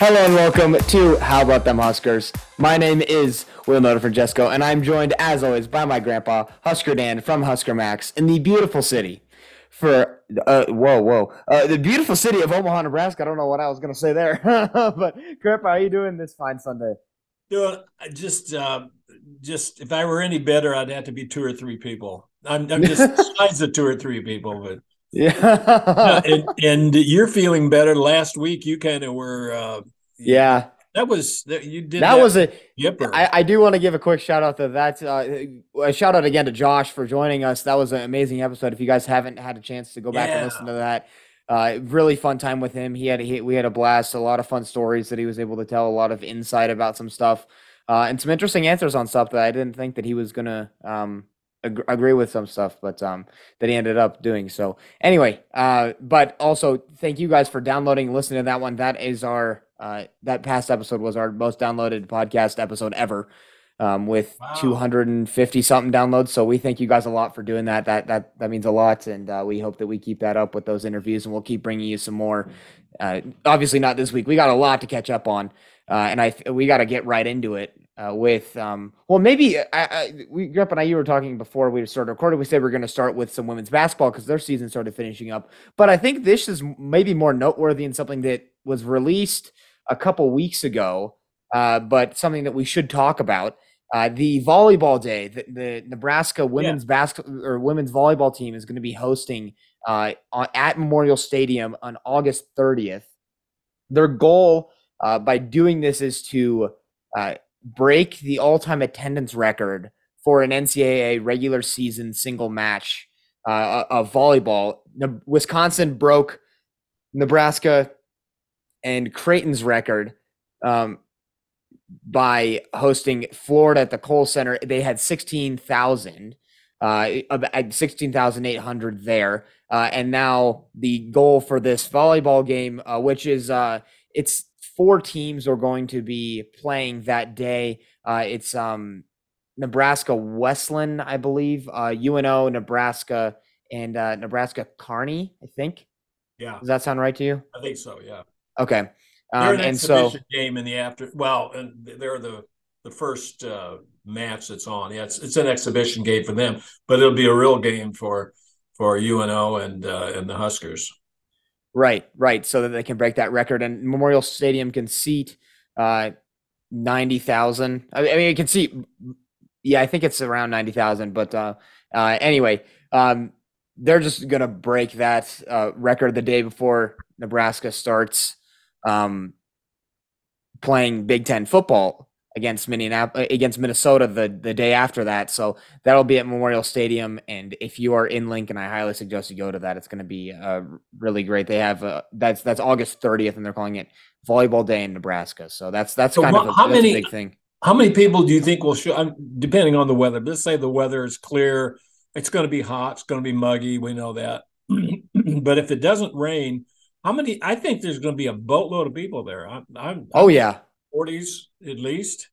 Hello and welcome to How About Them Huskers. My name is Will Noda Francesco, and I'm joined, as always, by my grandpa, Husker Dan from Husker Max, in the beautiful city for uh, whoa, whoa, uh, the beautiful city of Omaha, Nebraska. I don't know what I was gonna say there, but Grandpa, how are you doing this fine Sunday? Doing just, uh, just if I were any better, I'd have to be two or three people. I'm, I'm just besides the two or three people, but yeah, and, and, you're feeling better. Last week, you kind of were. Uh, yeah, that was that you did. That, that was a. Yipper. I, I do want to give a quick shout out to that. Uh, a shout out again to Josh for joining us. That was an amazing episode. If you guys haven't had a chance to go back yeah. and listen to that, uh, really fun time with him. He had he, we had a blast. A lot of fun stories that he was able to tell. A lot of insight about some stuff, uh, and some interesting answers on stuff that I didn't think that he was gonna um, ag- agree with some stuff, but um, that he ended up doing. So anyway, uh, but also thank you guys for downloading, listening to that one. That is our uh, that past episode was our most downloaded podcast episode ever. Um, with wow. 250 something downloads. So we thank you guys a lot for doing that. That that that means a lot, and uh, we hope that we keep that up with those interviews, and we'll keep bringing you some more. Uh, obviously, not this week. We got a lot to catch up on, uh, and I we got to get right into it uh, with um, well maybe I, I, we Grep and I you were talking before we started recording we said we are going to start with some women's basketball because their season started finishing up but I think this is maybe more noteworthy and something that was released a couple weeks ago uh, but something that we should talk about uh, the volleyball day the, the Nebraska women's yeah. basketball or women's volleyball team is going to be hosting uh, on, at Memorial Stadium on August 30th their goal uh, by doing this is to uh, break the all-time attendance record for an NCAA regular season single match uh, of volleyball. Wisconsin broke Nebraska and Creighton's record um, by hosting Florida at the Kohl Center. They had 16,000, uh, 16,800 there. Uh, and now the goal for this volleyball game, uh, which is uh, it's four teams are going to be playing that day. Uh, it's um, Nebraska Wesleyan, I believe, uh, UNO, Nebraska, and uh, Nebraska Kearney, I think. Yeah. Does that sound right to you? I think so. Yeah. Okay. Um, they're an and so, game in the after. Well, and they're the the first uh, match that's on. Yeah, it's it's an exhibition game for them, but it'll be a real game for for UNO and uh, and the Huskers. Right, right. So that they can break that record, and Memorial Stadium can seat uh, ninety thousand. I mean, it can seat. Yeah, I think it's around ninety thousand. But uh, uh, anyway, um, they're just gonna break that uh, record the day before Nebraska starts um, playing Big Ten football against Minneapolis against Minnesota the the day after that. So that'll be at Memorial Stadium, and if you are in Lincoln, I highly suggest you go to that. It's going to be uh, really great. They have uh, that's that's August 30th, and they're calling it Volleyball Day in Nebraska. So that's that's so kind of a, how many, big thing. How many people do you think will show? Depending on the weather, let's say the weather is clear. It's going to be hot. It's going to be muggy. We know that. but if it doesn't rain, how many? I think there's going to be a boatload of people there. I'm, I'm, oh yeah, 40s at least.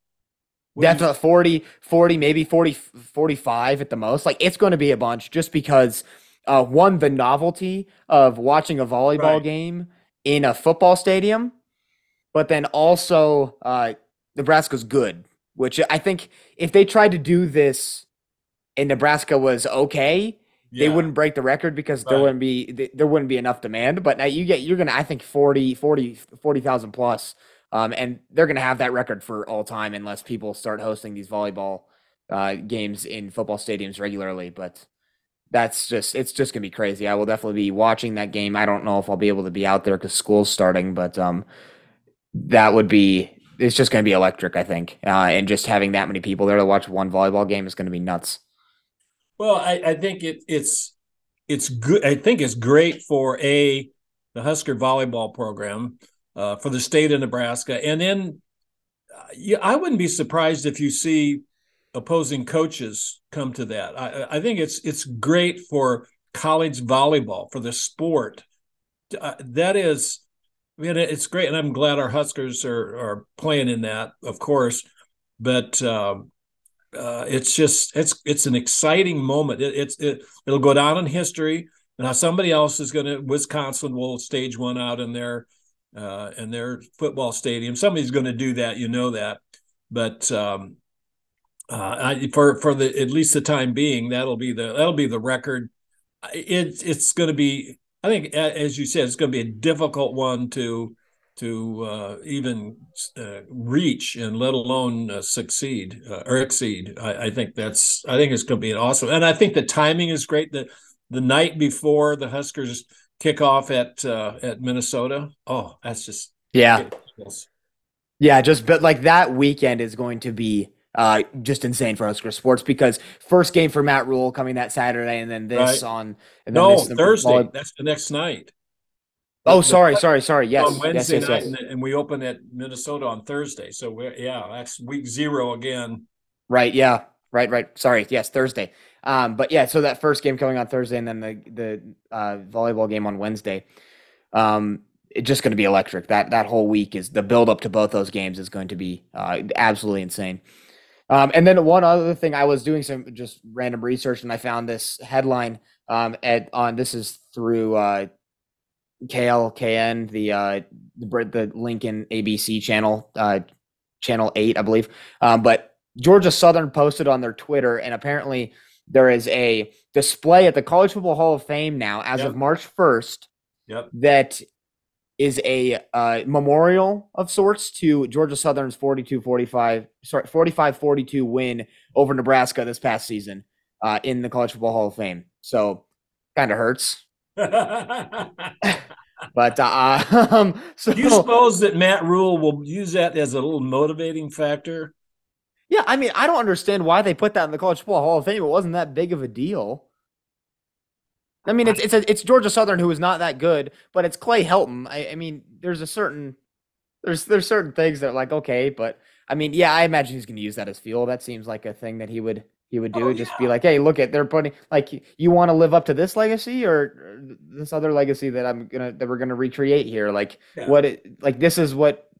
Definitely 40, 40, maybe 40, 45 at the most. Like it's going to be a bunch just because uh, one, the novelty of watching a volleyball right. game in a football stadium, but then also uh, Nebraska's good, which I think if they tried to do this and Nebraska was okay, yeah. they wouldn't break the record because right. there wouldn't be there wouldn't be enough demand. But now you get you're gonna I think 40, 40, 40,000 plus um, and they're going to have that record for all time unless people start hosting these volleyball uh, games in football stadiums regularly. But that's just it's just gonna be crazy. I will definitely be watching that game. I don't know if I'll be able to be out there because school's starting, but um, that would be it's just gonna be electric. I think, uh, and just having that many people there to watch one volleyball game is gonna be nuts. Well, I, I think it, it's it's good. I think it's great for a the Husker volleyball program uh, for the state of Nebraska. And then uh, I wouldn't be surprised if you see opposing coaches come to that. I, I think it's it's great for college volleyball for the sport. Uh, that is, I mean, it's great, and I'm glad our Huskers are are playing in that, of course. But uh, uh, it's just it's it's an exciting moment. It, it's it, it'll go down in history. Now somebody else is going to Wisconsin will stage one out in there uh, and their football stadium. Somebody's going to do that, you know that. But um, uh, I, for for the at least the time being, that'll be the that'll be the record. It, it's going to be, I think, as you said, it's going to be a difficult one to to uh, even uh, reach and let alone uh, succeed uh, or exceed. I, I, think that's I think it's going to be an awesome, and I think the timing is great. The the night before the Huskers kick off at uh, at Minnesota. Oh, that's just yeah, yeah. Just but like that weekend is going to be uh, just insane for Husker sports because first game for Matt Rhule coming that Saturday, and then this right. on and then no this, Thursday. That's the next night. Oh, sorry, sorry, sorry. Yes, on Wednesday yes, yes, night, yes. And, we open at Minnesota on Thursday. So we're yeah, that's week zero again. Right. Yeah. Right. Right. Sorry. Yes, Thursday. Um, but yeah, so that first game coming on Thursday, and then the the uh, volleyball game on Wednesday. Um, it's just going to be electric. That that whole week is the build up to both those games is going to be uh, absolutely insane. Um, and then one other thing, I was doing some just random research, and I found this headline um, at on this is through uh, KLKN, the uh, the Lincoln ABC channel, uh, channel eight, I believe. Um, but Georgia Southern posted on their Twitter, and apparently there is a display at the College Football Hall of Fame now, as yep. of March first. Yep. That is a uh, memorial of sorts to Georgia Southern's 42-45, sorry, 45-42 win over Nebraska this past season uh, in the College Football Hall of Fame. So kind of hurts. but uh, um, so Do you suppose that Matt Rhule will use that as a little motivating factor? Yeah, I mean, I don't understand why they put that in the College Football Hall of Fame. It wasn't that big of a deal. I mean, it's it's a, it's Georgia Southern who is not that good, but it's Clay Helton. I, I mean, there's a certain there's there's certain things that are like okay, but I mean, yeah, I imagine he's going to use that as fuel. That seems like a thing that he would he would do. Oh, just yeah. be like, hey, look at they're putting like you want to live up to this legacy or this other legacy that I'm gonna that we're gonna recreate here. Like yeah. what it like this is what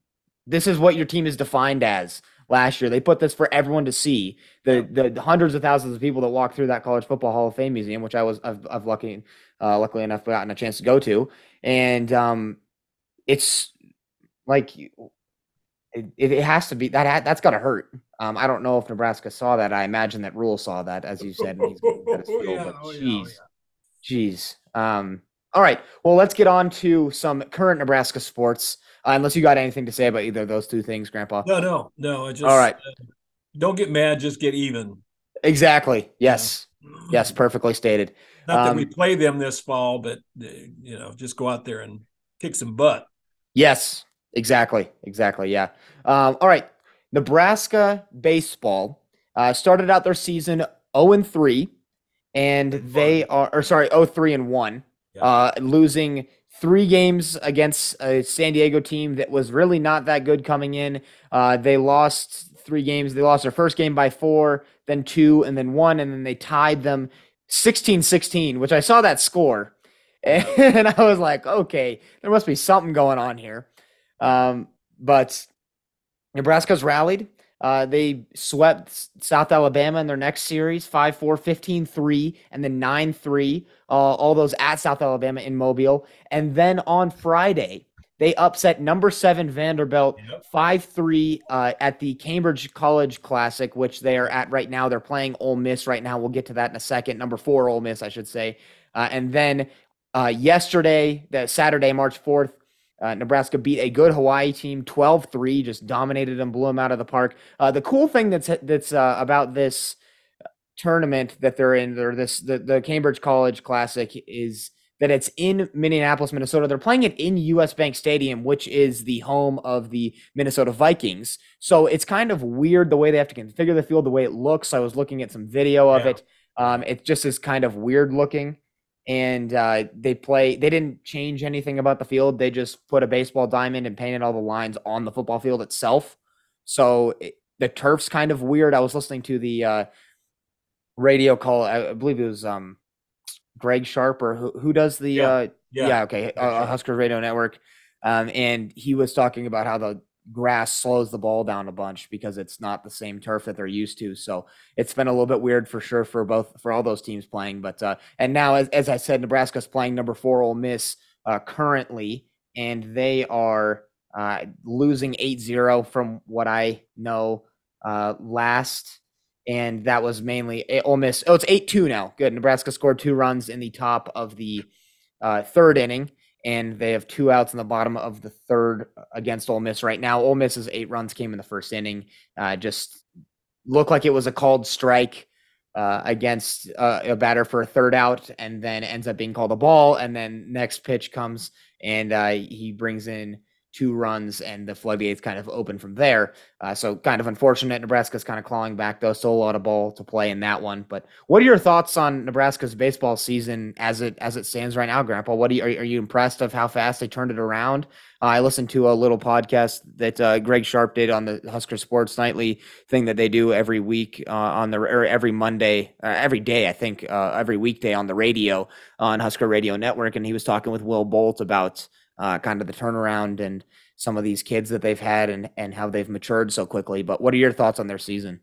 this is what your team is defined as last year. They put this for everyone to see. The the hundreds of thousands of people that walk through that college football Hall of Fame museum, which I was I've, I've lucky uh, luckily enough gotten a chance to go to, and um, it's like it, it has to be that that's got to hurt. Um, I don't know if Nebraska saw that. I imagine that Rhule saw that, as you said. And he's oh, yeah, but oh, jeez, jeez. Oh, um, all right. Well, let's get on to some current Nebraska sports. Uh, unless you got anything to say about either of those two things, Grandpa. No, no, no. Just, All right. Uh, don't get mad. Just get even. Exactly. Yes. Yes. Perfectly stated. Not um, that we um, play them this fall, but uh, you know, just go out there and kick some butt. Yes. Exactly. Exactly. Yeah. Um, all right. Nebraska baseball uh, started out their season 0 and 3, and they are, or sorry, 0 3 and 1, yeah. uh, losing three games against a San Diego team that was really not that good coming in. Uh, they lost three games. They lost their first game by four, then two, and then one, and then they tied them 16 16, which I saw that score. And I was like, okay, there must be something going on here. Um, but Nebraska's rallied. Uh, they swept South Alabama in their next series 5 4, 15 3, and then 9 3. Uh, all those at South Alabama in Mobile. And then on Friday, they upset number seven Vanderbilt 5 yep. 3 uh, at the Cambria College Classic, which they are at right now. They're playing Ole Miss right now. We'll get to that in a second. Number four, Ole Miss, I should say. Uh, and then uh, yesterday, the Saturday, March 4th, uh, Nebraska beat a good Hawaii team 12-3, just dominated them, blew them out of the park. Uh, the cool thing that's that's uh, about this tournament that they're in, or this the, the Cambria College Classic, is that it's in Minneapolis, Minnesota. They're playing it in US Bank Stadium, which is the home of the Minnesota Vikings. So it's kind of weird the way they have to configure the field, the way it looks. I was looking at some video of yeah. it. Um, it just is kind of weird looking and uh, they play. They didn't change anything about the field. They just put a baseball diamond and painted all the lines on the football field itself. So it, the turf's kind of weird. I was listening to the uh, radio call. I believe it was um, Greg Sharpe who who does the yeah, uh, yeah. yeah okay uh, Husker Radio Network, um, and he was talking about how the grass slows the ball down a bunch because it's not the same turf that they're used to. So it's been a little bit weird for sure for both for all those teams playing. But uh, and now as, as I said, Nebraska's playing number four Ole Miss uh, currently and they are uh, losing 8-0 from what I know uh, last, and that was mainly eh, Ole Miss. Oh, it's 8-2 now. Good. Nebraska scored two runs in the top of the uh, third inning, and they have two outs in the bottom of the third against Ole Miss right now. Ole Miss's eight runs came in the first inning. Uh, just looked like it was a called strike uh, against uh, a batter for a third out, and then ends up being called a ball. And then next pitch comes, and uh, he brings in two runs, and the floodgates kind of open from there. Uh, so kind of unfortunate. Nebraska's kind of clawing back though. Still a lot of ball to play in that one. But what are your thoughts on Nebraska's baseball season as it as it stands right now, Grandpa? What are you, are, are you impressed of how fast they turned it around? Uh, I listened to a little podcast that uh, Greg Sharpe did on the Husker Sports Nightly thing that they do every week uh, on the or every Monday, uh, every day I think, uh, every weekday on the radio on Husker Radio Network, and he was talking with Will Bolt about uh, kind of the turnaround and some of these kids that they've had and and how they've matured so quickly. But what are your thoughts on their season?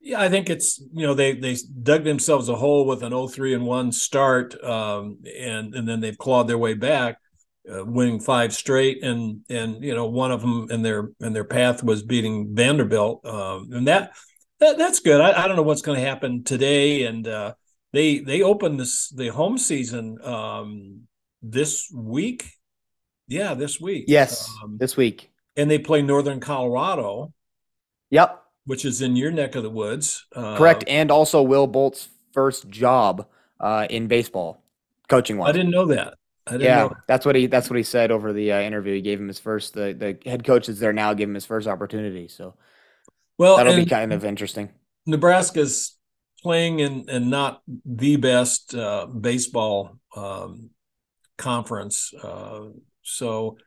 Yeah, I think it's you know they they dug themselves a hole with an 0-3 and one start, um, and and then they've clawed their way back, uh, winning five straight, and and you know one of them in their in their path was beating Vanderbilt, um, and that that that's good. I, I don't know what's going to happen today, and uh, they they open this the home season um, this week yeah, this week. Yes, um, this week. And they play Northern Colorado. Yep. Which is in your neck of the woods. Uh, Correct. And also Will Bolt's first job uh, in baseball, coaching one. I didn't know that. Didn't yeah, know that's what he that's what he said over the uh, interview. He gave him his first the the head coach is there now gave him his first opportunity. So well, that'll be kind of interesting. Nebraska's playing in and not the best uh, baseball um, conference. So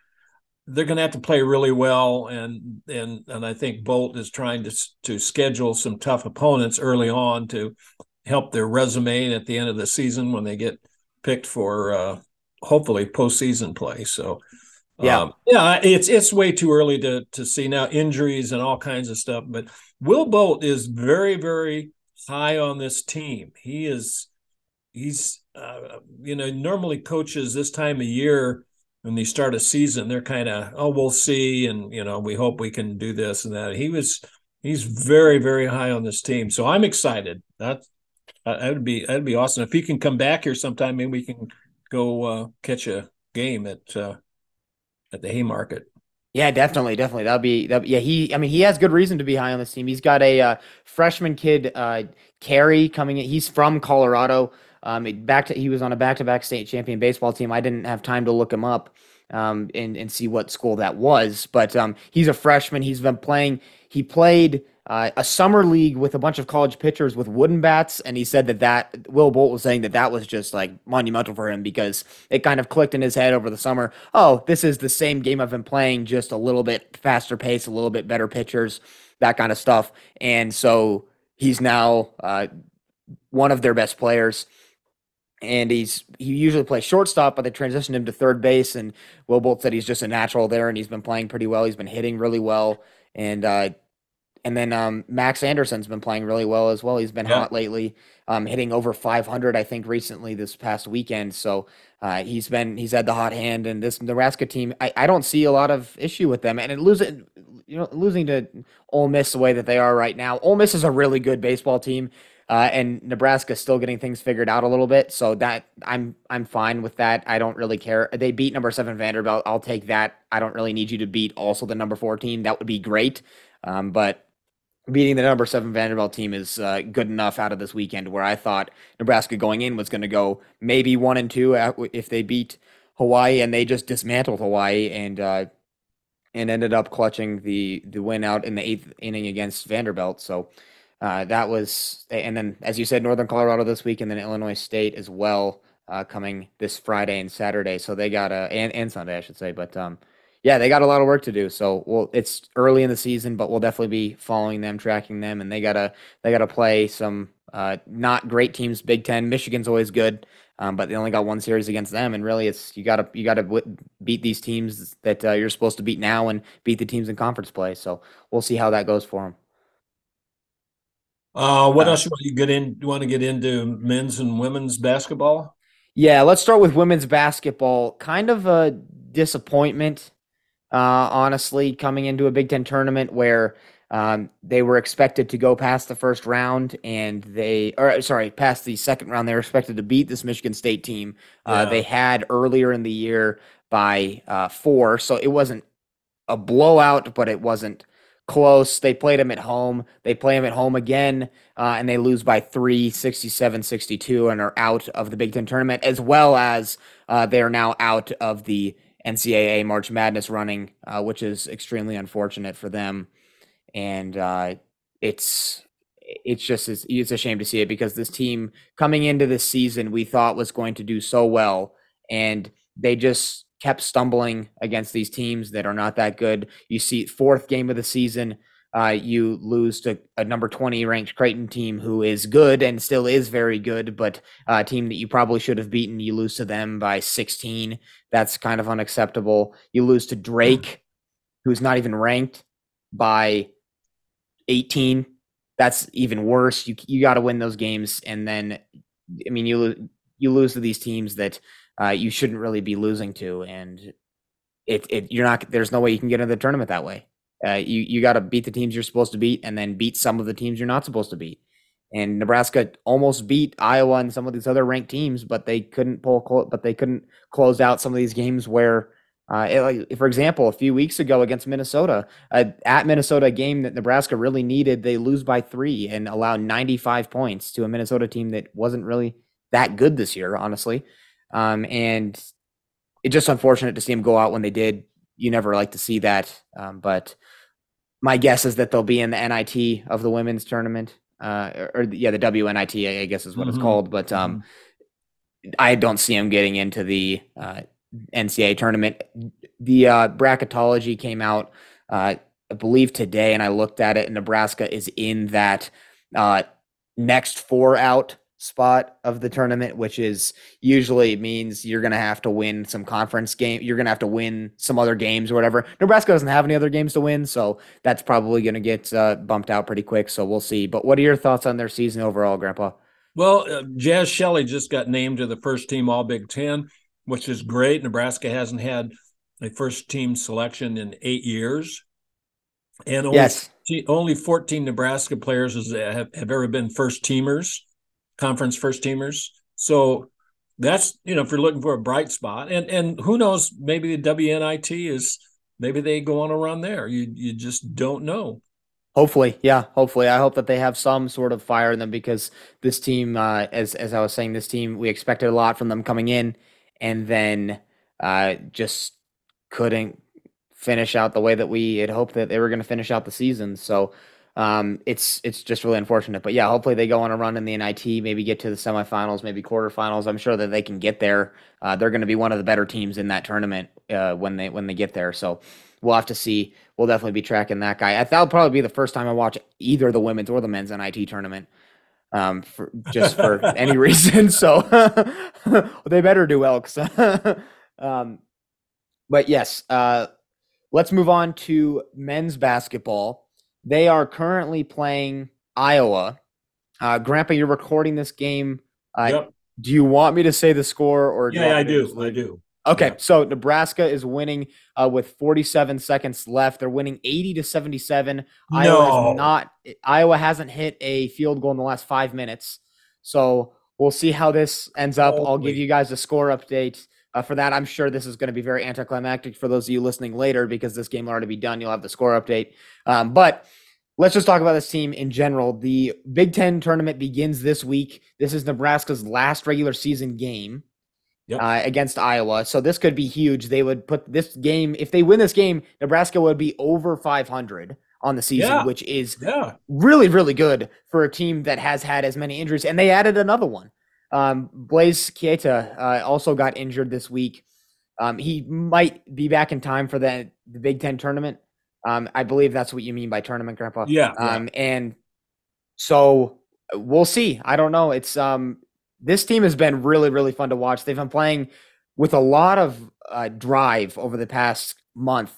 they're going to have to play really well, and and and I think Bolt is trying to to schedule some tough opponents early on to help their resume at the end of the season when they get picked for uh, hopefully postseason play. So. Yeah, um, yeah, it's it's way too early to to see now injuries and all kinds of stuff. But Will Bolt is very very high on this team. He is he's uh, you know normally coaches this time of year when they start a season, they're kind of, oh, we'll see, and you know, we hope we can do this and that. He was, he's very, very high on this team, so I'm excited. That that would be that'd be awesome if he can come back here sometime. Maybe we can go uh, catch a game at uh, at the Haymarket. Yeah, definitely, definitely. That'll be that. Yeah, he. I mean, he has good reason to be high on this team. He's got a uh, freshman kid, uh, Carey, coming in. He's from Colorado. Um, back to he was on a back-to-back state champion baseball team. I didn't have time to look him up um, and and see what school that was, but um, he's a freshman. He's been playing. He played uh, a summer league with a bunch of college pitchers with wooden bats, and he said that that Will Bolt was saying that that was just like monumental for him because it kind of clicked in his head over the summer. Oh, this is the same game I've been playing, just a little bit faster pace, a little bit better pitchers, that kind of stuff, and so he's now uh, one of their best players and he's he usually plays shortstop, but they transitioned him to third base. And Will Bolt said he's just a natural there, and he's been playing pretty well. He's been hitting really well, and uh, and then um, Max Anderson's been playing really well as well. He's been yeah. hot lately, um, hitting over 500, I think, recently this past weekend. So uh, he's been he's had the hot hand, and this Nebraska team, I, I don't see a lot of issue with them. And it losing, you know, losing to Ole Miss the way that they are right now. Ole Miss is a really good baseball team. Uh, and Nebraska still getting things figured out a little bit, so that I'm I'm fine with that. I don't really care. They beat number seven Vanderbilt. I'll take that. I don't really need you to beat also the number fourteen. That would be great, um, but beating the number seven Vanderbilt team is uh, good enough out of this weekend. Where I thought Nebraska going in was going to go maybe one and two if they beat Hawaii, and they just dismantled Hawaii and uh, and ended up clutching the the win out in the eighth inning against Vanderbilt. So uh, that was, and then as you said, Northern Colorado this week, and then Illinois State as well, uh, coming this Friday and Saturday. So they got a and, and Sunday, I should say. But um, yeah, they got a lot of work to do. So well, it's early in the season, but we'll definitely be following them, tracking them, and they gotta they gotta play some uh, not great teams. Big Ten, Michigan's always good. Um, but they only got one series against them, and really, it's you gotta you gotta w- beat these teams that uh, you're supposed to beat now, and beat the teams in conference play. So we'll see how that goes for them. Uh, what uh, else you want to get in? Do you want to get into men's and women's basketball? Yeah, let's start with women's basketball. Kind of a disappointment, uh, honestly, coming into a Big Ten tournament where um, they were expected to go past the first round, and they, or sorry, past the second round. They were expected to beat this Michigan State team. Uh, They had earlier in the year by uh, four, so it wasn't a blowout, but it wasn't close. They played them at home. They play them at home again, uh, and they lose by three, 67 62, and are out of the Big Ten tournament, as well as uh, they are now out of the NCAA March Madness running, uh, which is extremely unfortunate for them and uh, it's it's just it's a shame to see it because this team coming into this season we thought was going to do so well, and they just kept stumbling against these teams that are not that good. You see, fourth game of the season, uh, you lose to a number 20 ranked Creighton team who is good and still is very good, but a team that you probably should have beaten, you lose to them by 16. That's kind of unacceptable. You lose to Drake, who's not even ranked, by 18, that's even worse. You you got to win those games, and then I mean you you lose to these teams that uh, you shouldn't really be losing to, and it it you're not there's no way you can get into the tournament that way. Uh, you you got to beat the teams you're supposed to beat, and then beat some of the teams you're not supposed to beat. And Nebraska almost beat Iowa and some of these other ranked teams, but they couldn't pull. But they couldn't close out some of these games where uh, it, like, for example, a few weeks ago against Minnesota, uh, at Minnesota, a game that Nebraska really needed, they lose by three and allow 95 points to a Minnesota team that wasn't really that good this year, honestly. Um, and it's just unfortunate to see them go out when they did. You never like to see that. Um, but my guess is that they'll be in the NIT of the women's tournament, uh, or, or, yeah, the WNIT, I guess is what mm-hmm. it's called. But um, mm-hmm. I don't see them getting into the uh, NCAA tournament. The uh, bracketology came out, uh, I believe today, and I looked at it. And Nebraska is in that uh, next four out spot of the tournament, which is usually means you're going to have to win some conference game. You're going to have to win some other games or whatever. Nebraska doesn't have any other games to win, so that's probably going to get uh, bumped out pretty quick. So we'll see. But what are your thoughts on their season overall, Grandpa? Well, uh, Jaz Shelley just got named to the first team All Big Ten which is great. Nebraska hasn't had a first team selection in eight years. And only, yes. only 14 Nebraska players have, have ever been first teamers, conference first teamers. So that's, you know, if you're looking for a bright spot, and and who knows, maybe the WNIT is maybe they go on a run there. You you just don't know. Hopefully, yeah. Hopefully, I hope that they have some sort of fire in them because this team, uh, as as I was saying, this team we expected a lot from them coming in, and then uh, just couldn't finish out the way that we had hoped that they were going to finish out the season. So um, it's it's just really unfortunate. But yeah, hopefully they go on a run in the NIT, maybe get to the semifinals, maybe quarterfinals. I'm sure that they can get there. Uh, they're going to be one of the better teams in that tournament uh, when they when they get there. So we'll have to see. We'll definitely be tracking that guy. That'll probably be the first time I watch either the women's or the men's NIT tournament um, for just for any reason. So they better do well. um, but yes, uh, let's move on to men's basketball. They are currently playing Iowa. Uh, Grandpa, you're recording this game. Uh, yep. Do you want me to say the score or? Yeah, I do. I do. Okay, yeah. so Nebraska is winning uh, with 47 seconds left. They're winning 80 to 77. No. Iowa has not. Iowa hasn't hit a field goal in the last five minutes. So we'll see how this ends up. I'll give you guys a score update uh, for that. I'm sure this is going to be very anticlimactic for those of you listening later because this game will already be done. You'll have the score update. Um, but let's just talk about this team in general. The Big Ten tournament begins this week. This is Nebraska's last regular season game yep. uh, against Iowa. So this could be huge. They would put this game, if they win this game, Nebraska would be over 500 on the season, yeah. which is yeah. really, really good for a team that has had as many injuries. And they added another one. Um, Blaise Keita uh, also got injured this week. Um, he might be back in time for the, the Big Ten tournament. Um, I believe that's what you mean by tournament, Grandpa. Yeah. Um, yeah. And so we'll see. I don't know. It's um, this team has been really, really fun to watch. They've been playing with a lot of uh, drive over the past month,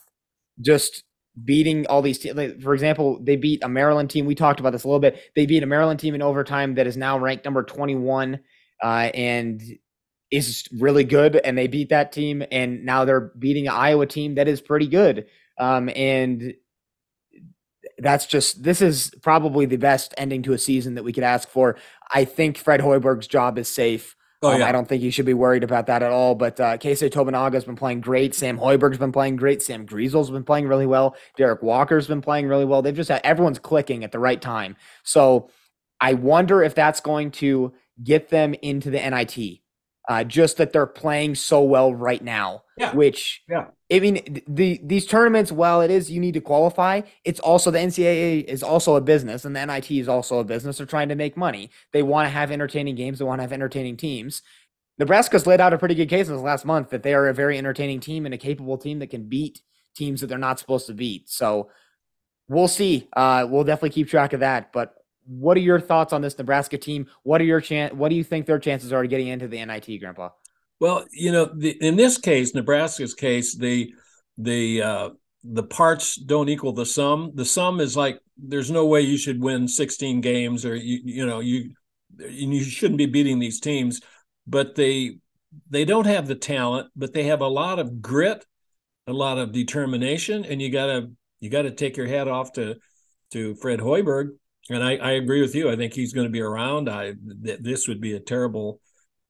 just beating all these teams. For example, they beat a Maryland team. We talked about this a little bit. They beat a Maryland team in overtime that is now ranked number 21. Uh, and is really good, and they beat that team, and now they're beating an Iowa team that is pretty good. Um, and that's just this is probably the best ending to a season that we could ask for. I think Fred Hoiberg's job is safe. Oh, um, yeah. I don't think you should be worried about that at all. But uh, Keisei Tominaga has been playing great. Sam Hoiberg's been playing great. Sam Griesel's been playing really well. Derek Walker's been playing really well. They've just had everyone's clicking at the right time. So I wonder if that's going to get them into the NIT. Uh, just that they're playing so well right now. Yeah. Which yeah. I mean, the these tournaments, while it is you need to qualify, it's also the NCAA is also a business, and the NIT is also a business. They're trying to make money. They want to have entertaining games. They want to have entertaining teams. Nebraska's laid out a pretty good case in this last month that they are a very entertaining team and a capable team that can beat teams that they're not supposed to beat. So we'll see. Uh, we'll definitely keep track of that. But what are your thoughts on this Nebraska team? What are your chance? What do you think their chances are getting into the NIT, Grandpa? Well, you know, the, in this case, Nebraska's case, the the uh, the parts don't equal the sum. The sum is like there's no way you should win 16 games, or you you know you you shouldn't be beating these teams. But they they don't have the talent, but they have a lot of grit, a lot of determination, and you gotta you got to take your hat off to to Fred Hoiberg. And I, I agree with you. I think he's going to be around. I th- this would be a terrible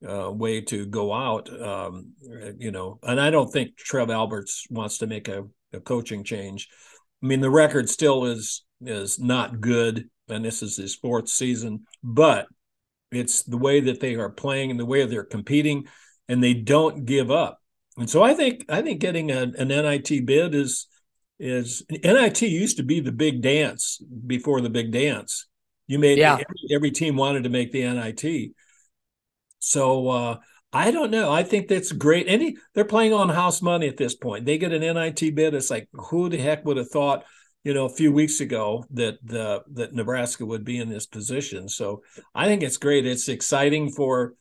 uh, way to go out. Um, you know, and I don't think Trev Alberts wants to make a, a, coaching change. I mean, the record still is is not good, and this is his fourth season, but it's the way that they are playing and the way they're competing, and they don't give up. And so I think I think getting a, an NIT bid is is NIT used to be the big dance before the big dance. You made yeah. every, every team wanted to make the NIT so uh, I don't know. I think that's great. Any they're playing on house money at this point. They get an NIT bid. It's like who the heck would have thought, you know, a few weeks ago that the that Nebraska would be in this position. So I think it's great. It's exciting for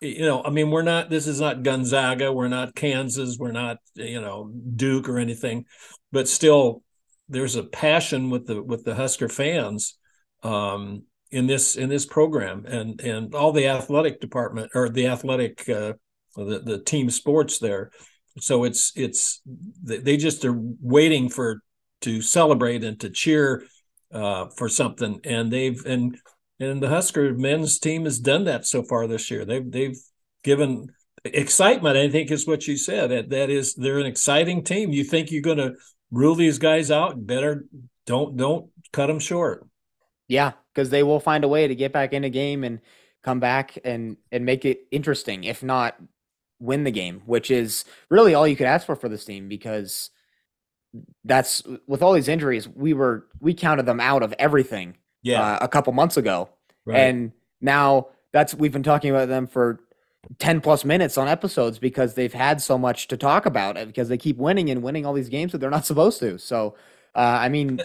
you know, I mean, we're not this is not Gonzaga, we're not Kansas, we're not, you know, Duke or anything, but still there's a passion with the with the Husker fans. Um, in this in this program and and all the athletic department or the athletic uh, the the team sports there so it's it's they just are waiting for to celebrate and to cheer uh, for something and they've and and the Husker men's team has done that so far this year they've they've given excitement I think is what you said that that is they're an exciting team you think you're going to rule these guys out better don't don't cut them short yeah, because they will find a way to get back in a game and come back and and make it interesting. If not, win the game, which is really all you could ask for for this team because that's with all these injuries, we were we counted them out of everything. Yeah, uh, a couple months ago, right. and now that's we've been talking about them for 10 plus minutes on episodes because they've had so much to talk about because they keep winning and winning all these games that they're not supposed to. So, uh, I mean,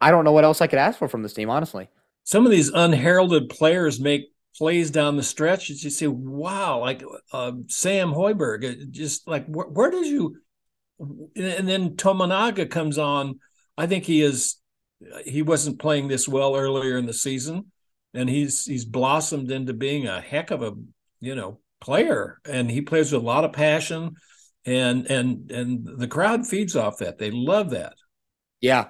I don't know what else I could ask for from this team, honestly. Some of these unheralded players make plays down the stretch. You say, wow, like uh, Sam Hoiberg, just like where, where did you? And then Tominaga comes on. I think he is. He wasn't playing this well earlier in the season, and he's he's blossomed into being a heck of a you know player, and he plays with a lot of passion, and and and the crowd feeds off that. They love that. Yeah,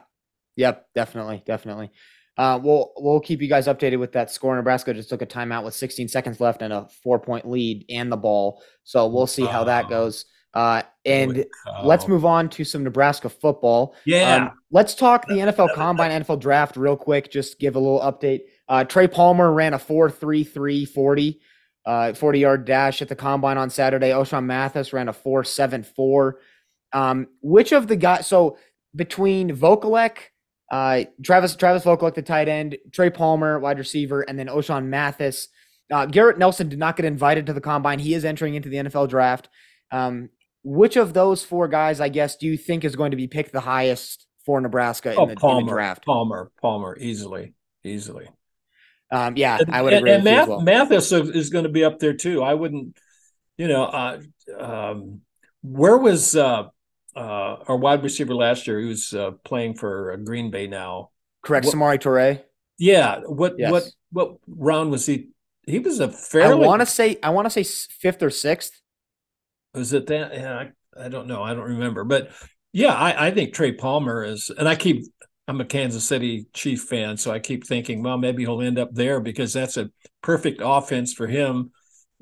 Yep, definitely, definitely. Uh, we'll we'll keep you guys updated with that score. Nebraska just took a timeout with 16 seconds left and a four point lead and the ball. So we'll see how that goes. Uh, and let's move on to some Nebraska football. Yeah. Um, let's talk the NFL Combine, NFL Draft real quick. Just give a little update. Uh, Trey Palmer ran a 4 3 3 40, uh, 40 yard dash at the Combine on Saturday. Ochaun Mathis ran a 4 7 4. Um, which of the guys, so between Vokolek, uh, Travis Travis Vokolek, the tight end, Trey Palmer, wide receiver, and then Ochaun Mathis. Uh, Garrett Nelson did not get invited to the combine. He is entering into the NFL draft. Um, which of those four guys, I guess, do you think is going to be picked the highest for Nebraska oh, in, the, Palmer, in the draft? Palmer, Palmer, easily, easily. Um, yeah, and, I would agree. And, Math, well. Mathis is going to be up there too. I wouldn't, you know, uh, um, where was uh, uh, our wide receiver last year, who's uh, playing for uh, Green Bay now. Correct, what, Samori Toure. Yeah. What yes. what what round was he he was a fairly. I want to say I want to say fifth or sixth. Was it that? Yeah, I, I don't know. I don't remember, but yeah, I, I think Trey Palmer is, and I keep I'm a Kansas City Chief fan, so I keep thinking, well, maybe he'll end up there because that's a perfect offense for him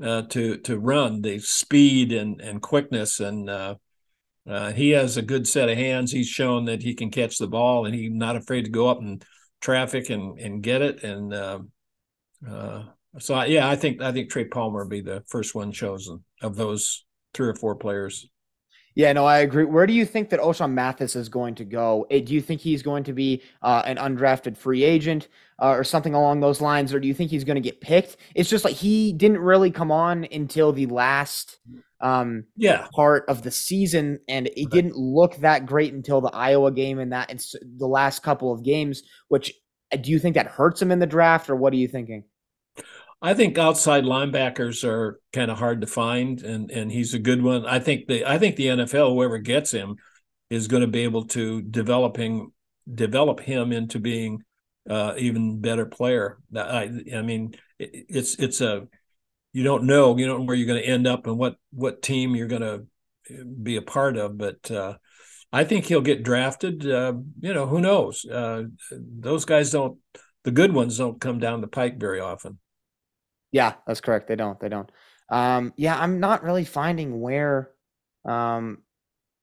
uh, to to run the speed and and quickness, and uh, uh, he has a good set of hands. He's shown that he can catch the ball, and he's not afraid to go up in traffic and and get it. And uh, uh, so, I, yeah, I think I think Trey Palmer will be the first one chosen of those three or four players. Yeah, no, I agree. Where do you think that Ochaun Mathis is going to go? Eh, do you think he's going to be uh, an undrafted free agent uh, or something along those lines, or do you think he's going to get picked? It's just like he didn't really come on until the last um, yeah part of the season, and it right. didn't look that great until the Iowa game and that and the last couple of games. Which uh, do you think that hurts him in the draft, or what are you thinking? I think outside linebackers are kind of hard to find, and and he's a good one. I think the I think the NFL, whoever gets him, is going to be able to developing develop him into being uh, even better player. I I mean, it, it's it's a you don't know you don't know where you're going to end up and what what team you're going to be a part of, but. Uh, I think he'll get drafted. Uh, you know, who knows? Uh, those guys don't. The good ones don't come down the pike very often. Yeah, that's correct. They don't. They don't. Um, yeah, I'm not really finding where um,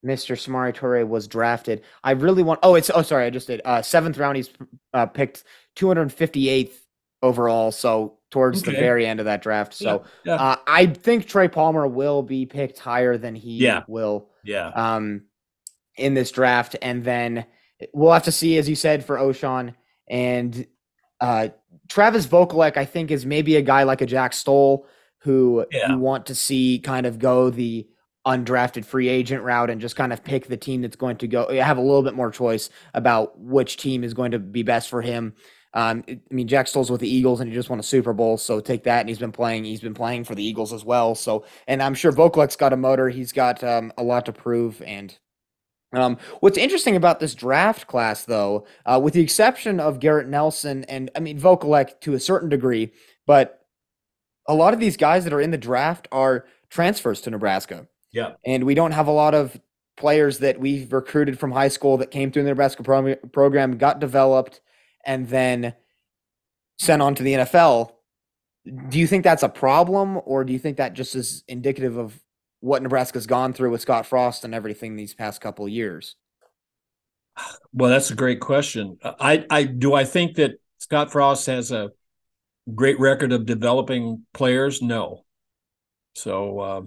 Mr. Samori Toure was drafted. I really want. Oh, it's. Oh, sorry, I just did. Uh, seventh round. He's uh, picked 258th overall. So towards okay. the very end of that draft. So yeah, yeah. Uh, I think Trey Palmer will be picked higher than he yeah. will. Yeah. Um, in this draft, and then we'll have to see, as you said, for Ochaun and uh, Travis Vokolek, I think, is maybe a guy like a Jack Stoll who yeah. you want to see kind of go the undrafted free agent route and just kind of pick the team that's going to go have a little bit more choice about which team is going to be best for him. Um, I mean, Jack Stoll's with the Eagles and he just won a Super Bowl, so take that. And he's been playing. He's been playing for the Eagles as well. So, and I'm sure Vokolek's got a motor. He's got um, a lot to prove, and um, what's interesting about this draft class, though, uh, with the exception of Garrett Nelson and I mean Vokolek to a certain degree, but a lot of these guys that are in the draft are transfers to Nebraska. Yeah, and we don't have a lot of players that we've recruited from high school that came through the Nebraska pro- program, got developed, and then sent on to the NFL. Do you think that's a problem, or do you think that just is indicative of what Nebraska's gone through with Scott Frost and everything these past couple years? Well, that's a great question. I, I do I think that Scott Frost has a great record of developing players? No. So, uh,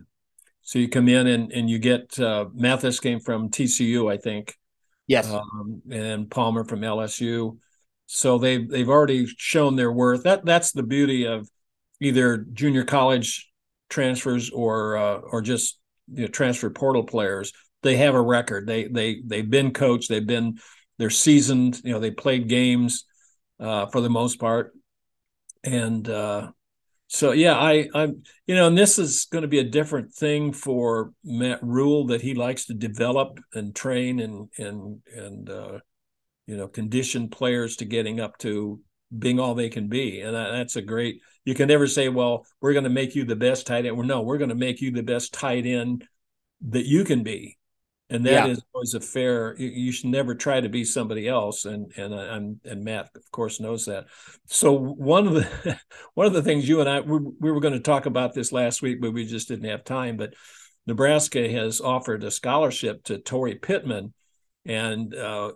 so you come in and and you get uh, Mathis came from TCU, I think. Yes. Um, and Palmer from LSU. So they've they've already shown their worth. That that's the beauty of either junior college transfers or uh, or just you know, transfer portal players, they have a record. They they they've been coached. They've been they're seasoned. You know, they played games uh, for the most part, and uh, so yeah, I I'm you know, and this is going to be a different thing for Matt Rhule that he likes to develop and train and and and uh, you know condition players to getting up to being all they can be. And that's a great, you can never say, well, we're going to make you the best tight end. Well, no, we're going to make you the best tight end that you can be. And that yeah. is always a fair, you should never try to be somebody else. And, and, and, and Matt, of course, knows that. So one of the, one of the things you and I, we, we were going to talk about this last week, but we just didn't have time. But Nebraska has offered a scholarship to Torrey Pittman. And uh,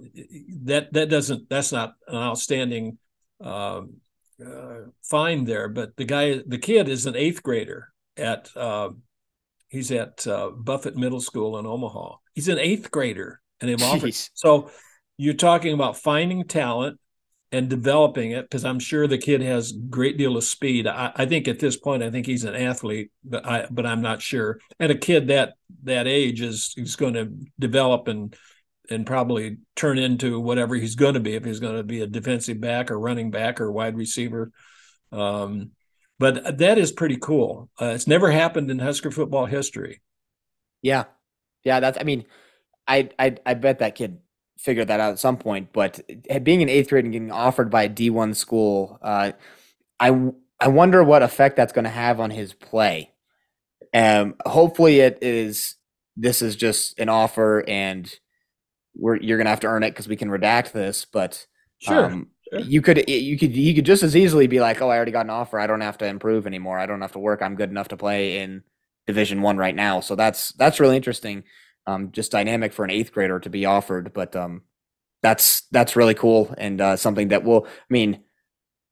that, that doesn't, that's not an outstanding um, uh, find there. But the guy, the kid, is an eighth grader at uh, he's at uh, Buffett Middle School in Omaha. He's an eighth grader, and they've offered. So you're talking about finding talent and developing it because I'm sure the kid has a great deal of speed. I, I, think at this point, I think he's an athlete, but I but I'm not sure. And a kid that that age is is going to develop and and probably turn into whatever he's going to be if he's going to be a defensive back or running back or wide receiver. Um, but that is pretty cool. Uh, it's never happened in Husker football history. Yeah, yeah. That's. I mean, I I I bet that kid figured that out at some point. But being in eighth grade and getting offered by a D one school, uh, I I wonder what effect that's going to have on his play. Um, hopefully, it is. This is just an offer, and we're you're going to have to earn it because we can redact this. But sure. Um, sure. You could you could you could just as easily be like, oh, I already got an offer. I don't have to improve anymore. I don't have to work. I'm good enough to play in Division One right now. So that's that's really interesting. Um, just dynamic for an eighth grader to be offered, but um, that's that's really cool and uh, something that will. I mean,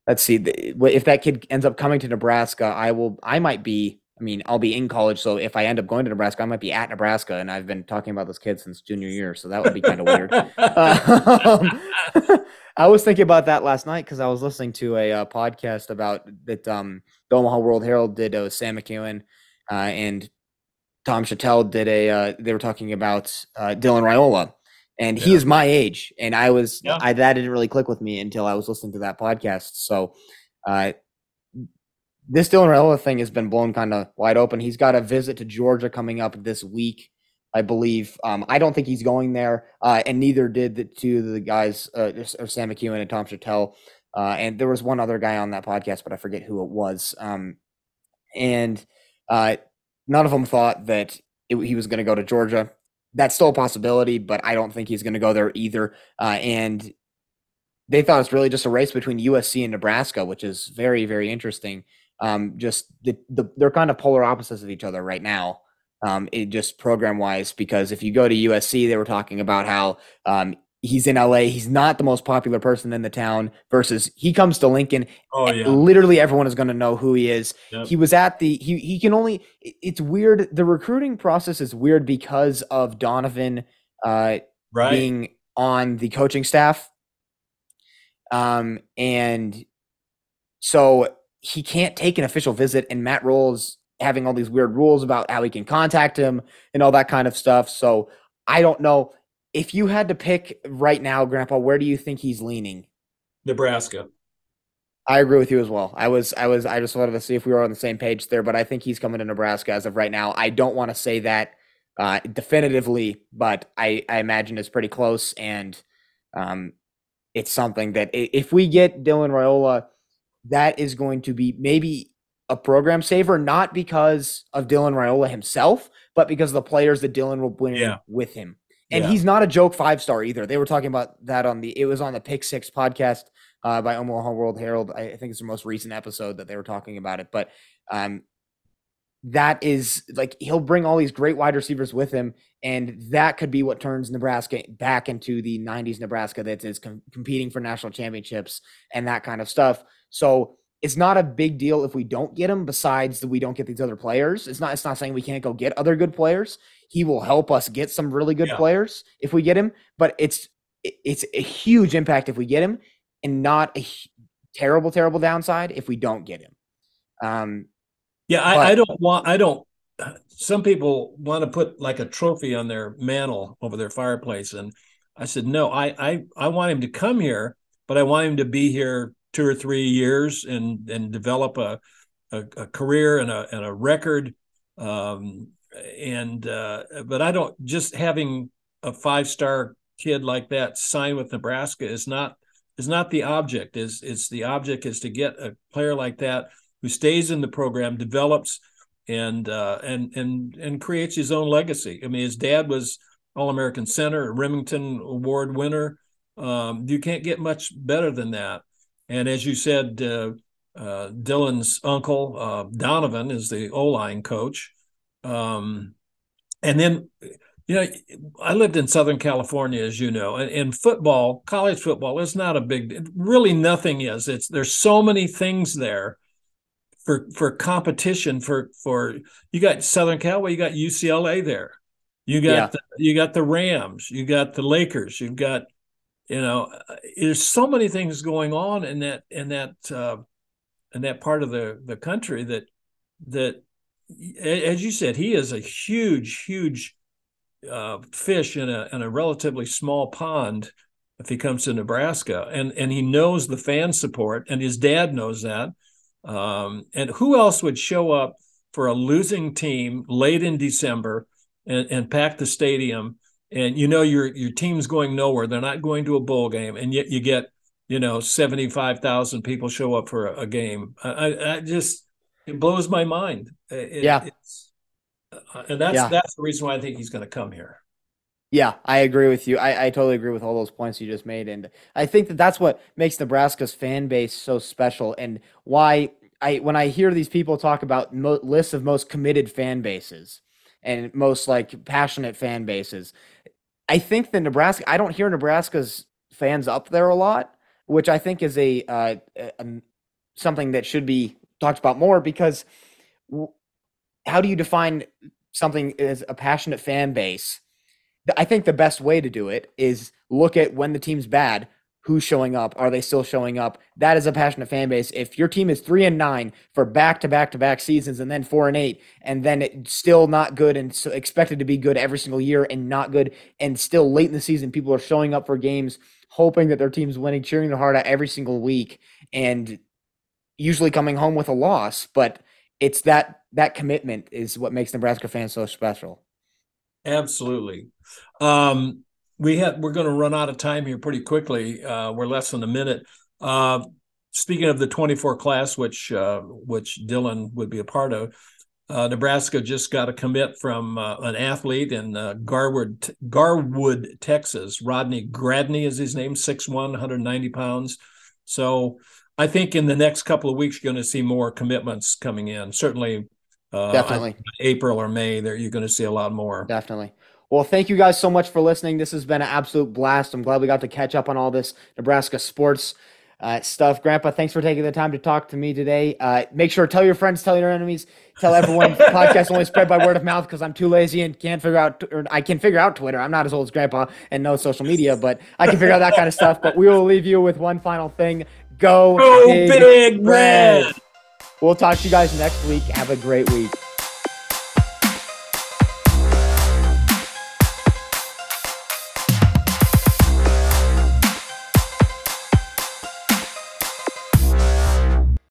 let's see if that kid ends up coming to Nebraska. I will. I might be. I mean, I'll be in college, so if I end up going to Nebraska, I might be at Nebraska, and I've been talking about this kid since junior year, so that would be kind of weird. Um, I was thinking about that last night because I was listening to a uh, podcast about that. Um, the Omaha World Herald did uh, Sam McKewon uh, and Tom Shatel did a. Uh, they were talking about uh, Dylan Raiola, and yeah. he is my age, and I was yeah. I that didn't really click with me until I was listening to that podcast. So, uh, this Dylan Raiola thing has been blown kind of wide open. He's got a visit to Georgia coming up this week. I believe. Um, I don't think he's going there, uh, and neither did the two of the guys, uh, Sam McKewon and Tom Shatel. Uh, and there was one other guy on that podcast, but I forget who it was. Um, and uh, none of them thought that it, he was going to go to Georgia. That's still a possibility, but I don't think he's going to go there either. Uh, and they thought it's really just a race between USC and Nebraska, which is very, very interesting. Um, just the, the, they're kind of polar opposites of each other right now. Um, it just program wise, because if you go to USC, they were talking about how um, he's in LA. He's not the most popular person in the town versus he comes to Lincoln. Oh yeah. Literally everyone is going to know who he is. Yep. He was at the he he can only it's weird. The recruiting process is weird because of Donovan uh right. being on the coaching staff. Um and so he can't take an official visit and Matt Rhule's having all these weird rules about how he can contact him and all that kind of stuff. So I don't know if you had to pick right now, Grandpa, where do you think he's leaning? Nebraska. I agree with you as well. I was, I was, I just wanted to see if we were on the same page there, but I think he's coming to Nebraska as of right now. I don't want to say that uh, definitively, but I, I imagine it's pretty close, and um, it's something that if we get Dylan Raiola, that is going to be maybe a program saver, not because of Dylan Raiola himself, but because of the players that Dylan will bring yeah. with him. And yeah. he's not a joke five star either. They were talking about that on the it was on the Pick Six podcast uh, by Omaha World Herald. I, think it's the most recent episode that they were talking about it. But um, that is like he'll bring all these great wide receivers with him, and that could be what turns Nebraska back into the '90s Nebraska that is com- competing for national championships and that kind of stuff. So it's not a big deal if we don't get him. Besides that, we don't get these other players. It's not. It's not saying we can't go get other good players. He will help us get some really good yeah. players if we get him. But it's it's a huge impact if we get him, and not a terrible, terrible downside if we don't get him. Um, yeah, I, but, I don't want. I don't. Some people want to put like a trophy on their mantle over their fireplace, and I said no. I I I want him to come here, but I want him to be here two or three years and and develop a a, a career and a and a record. Um, and uh, but I don't just having a five star kid like that sign with Nebraska is not is not the object. Is it's the object is to get a player like that who stays in the program, develops, and uh, and and and creates his own legacy. I mean, his dad was All American center, a Rimington Award winner. Um, you can't get much better than that. And as you said, uh, uh, Dylan's uncle, uh, Donovan, is the O line coach. Um, and then, you know, I lived in Southern California, as you know, and, and football, college football is not a big, really nothing is. It's there's so many things there for for competition for for you got Southern Cal, well you got UCLA there, you got yeah. the, you got the Rams, you got the Lakers, you've got you know there's so many things going on in that in that uh, in that part of the the country that that as you said he is a huge huge uh, fish in a in a relatively small pond if he comes to Nebraska. And and he knows the fan support and his dad knows that. Um, and who else would show up for a losing team late in December and, and pack the stadium and you know your your team's going nowhere. They're not going to a bowl game, and yet you get you know, 75,000 people show up for a, a game. I, I, just, it blows my mind. It, yeah. Uh, and that's, yeah. that's the reason why I think he's going to come here. Yeah, I agree with you. I, I totally agree with all those points you just made. And I think that that's what makes Nebraska's fan base so special and why I, when I hear these people talk about mo- lists of most committed fan bases and most like passionate fan bases, I think the Nebraska, I don't hear Nebraska's fans up there a lot, which I think is a, uh, a something that should be talked about more because how do you define something as a passionate fan base? I think the best way to do it is look at when the team's bad, who's showing up, are they still showing up? That is a passionate fan base. If your team is three and nine for back to back to back seasons, and then four and eight, and then it's still not good and so expected to be good every single year, and not good, and still late in the season, people are showing up for games, hoping that their team's winning, cheering their heart out every single week, and usually coming home with a loss, but it's that that commitment is what makes Nebraska fans so special. Absolutely. Um, we have we're going to run out of time here pretty quickly. Uh, we're less than a minute. Uh, speaking of the 24 class, which uh, which Dylan would be a part of, uh, Nebraska just got a commit from uh, an athlete in uh, Garwood, Garwood, Texas. Rodney Gradney is his name, 6'1", 190 pounds. So I think in the next couple of weeks, you're going to see more commitments coming in. Certainly uh, Definitely. April or May, there you're going to see a lot more. Definitely. Well, thank you guys so much for listening. This has been an absolute blast. I'm glad we got to catch up on all this Nebraska sports uh, stuff. Grandpa, thanks for taking the time to talk to me today. Uh, make sure to tell your friends, tell your enemies, tell everyone. podcast only spread by word of mouth because I'm too lazy and can't figure out. Or I can figure out Twitter. I'm not as old as Grandpa and no social media, but I can figure out that kind of stuff. But we will leave you with one final thing: Go, Go big, big red. red. We'll talk to you guys next week. Have a great week.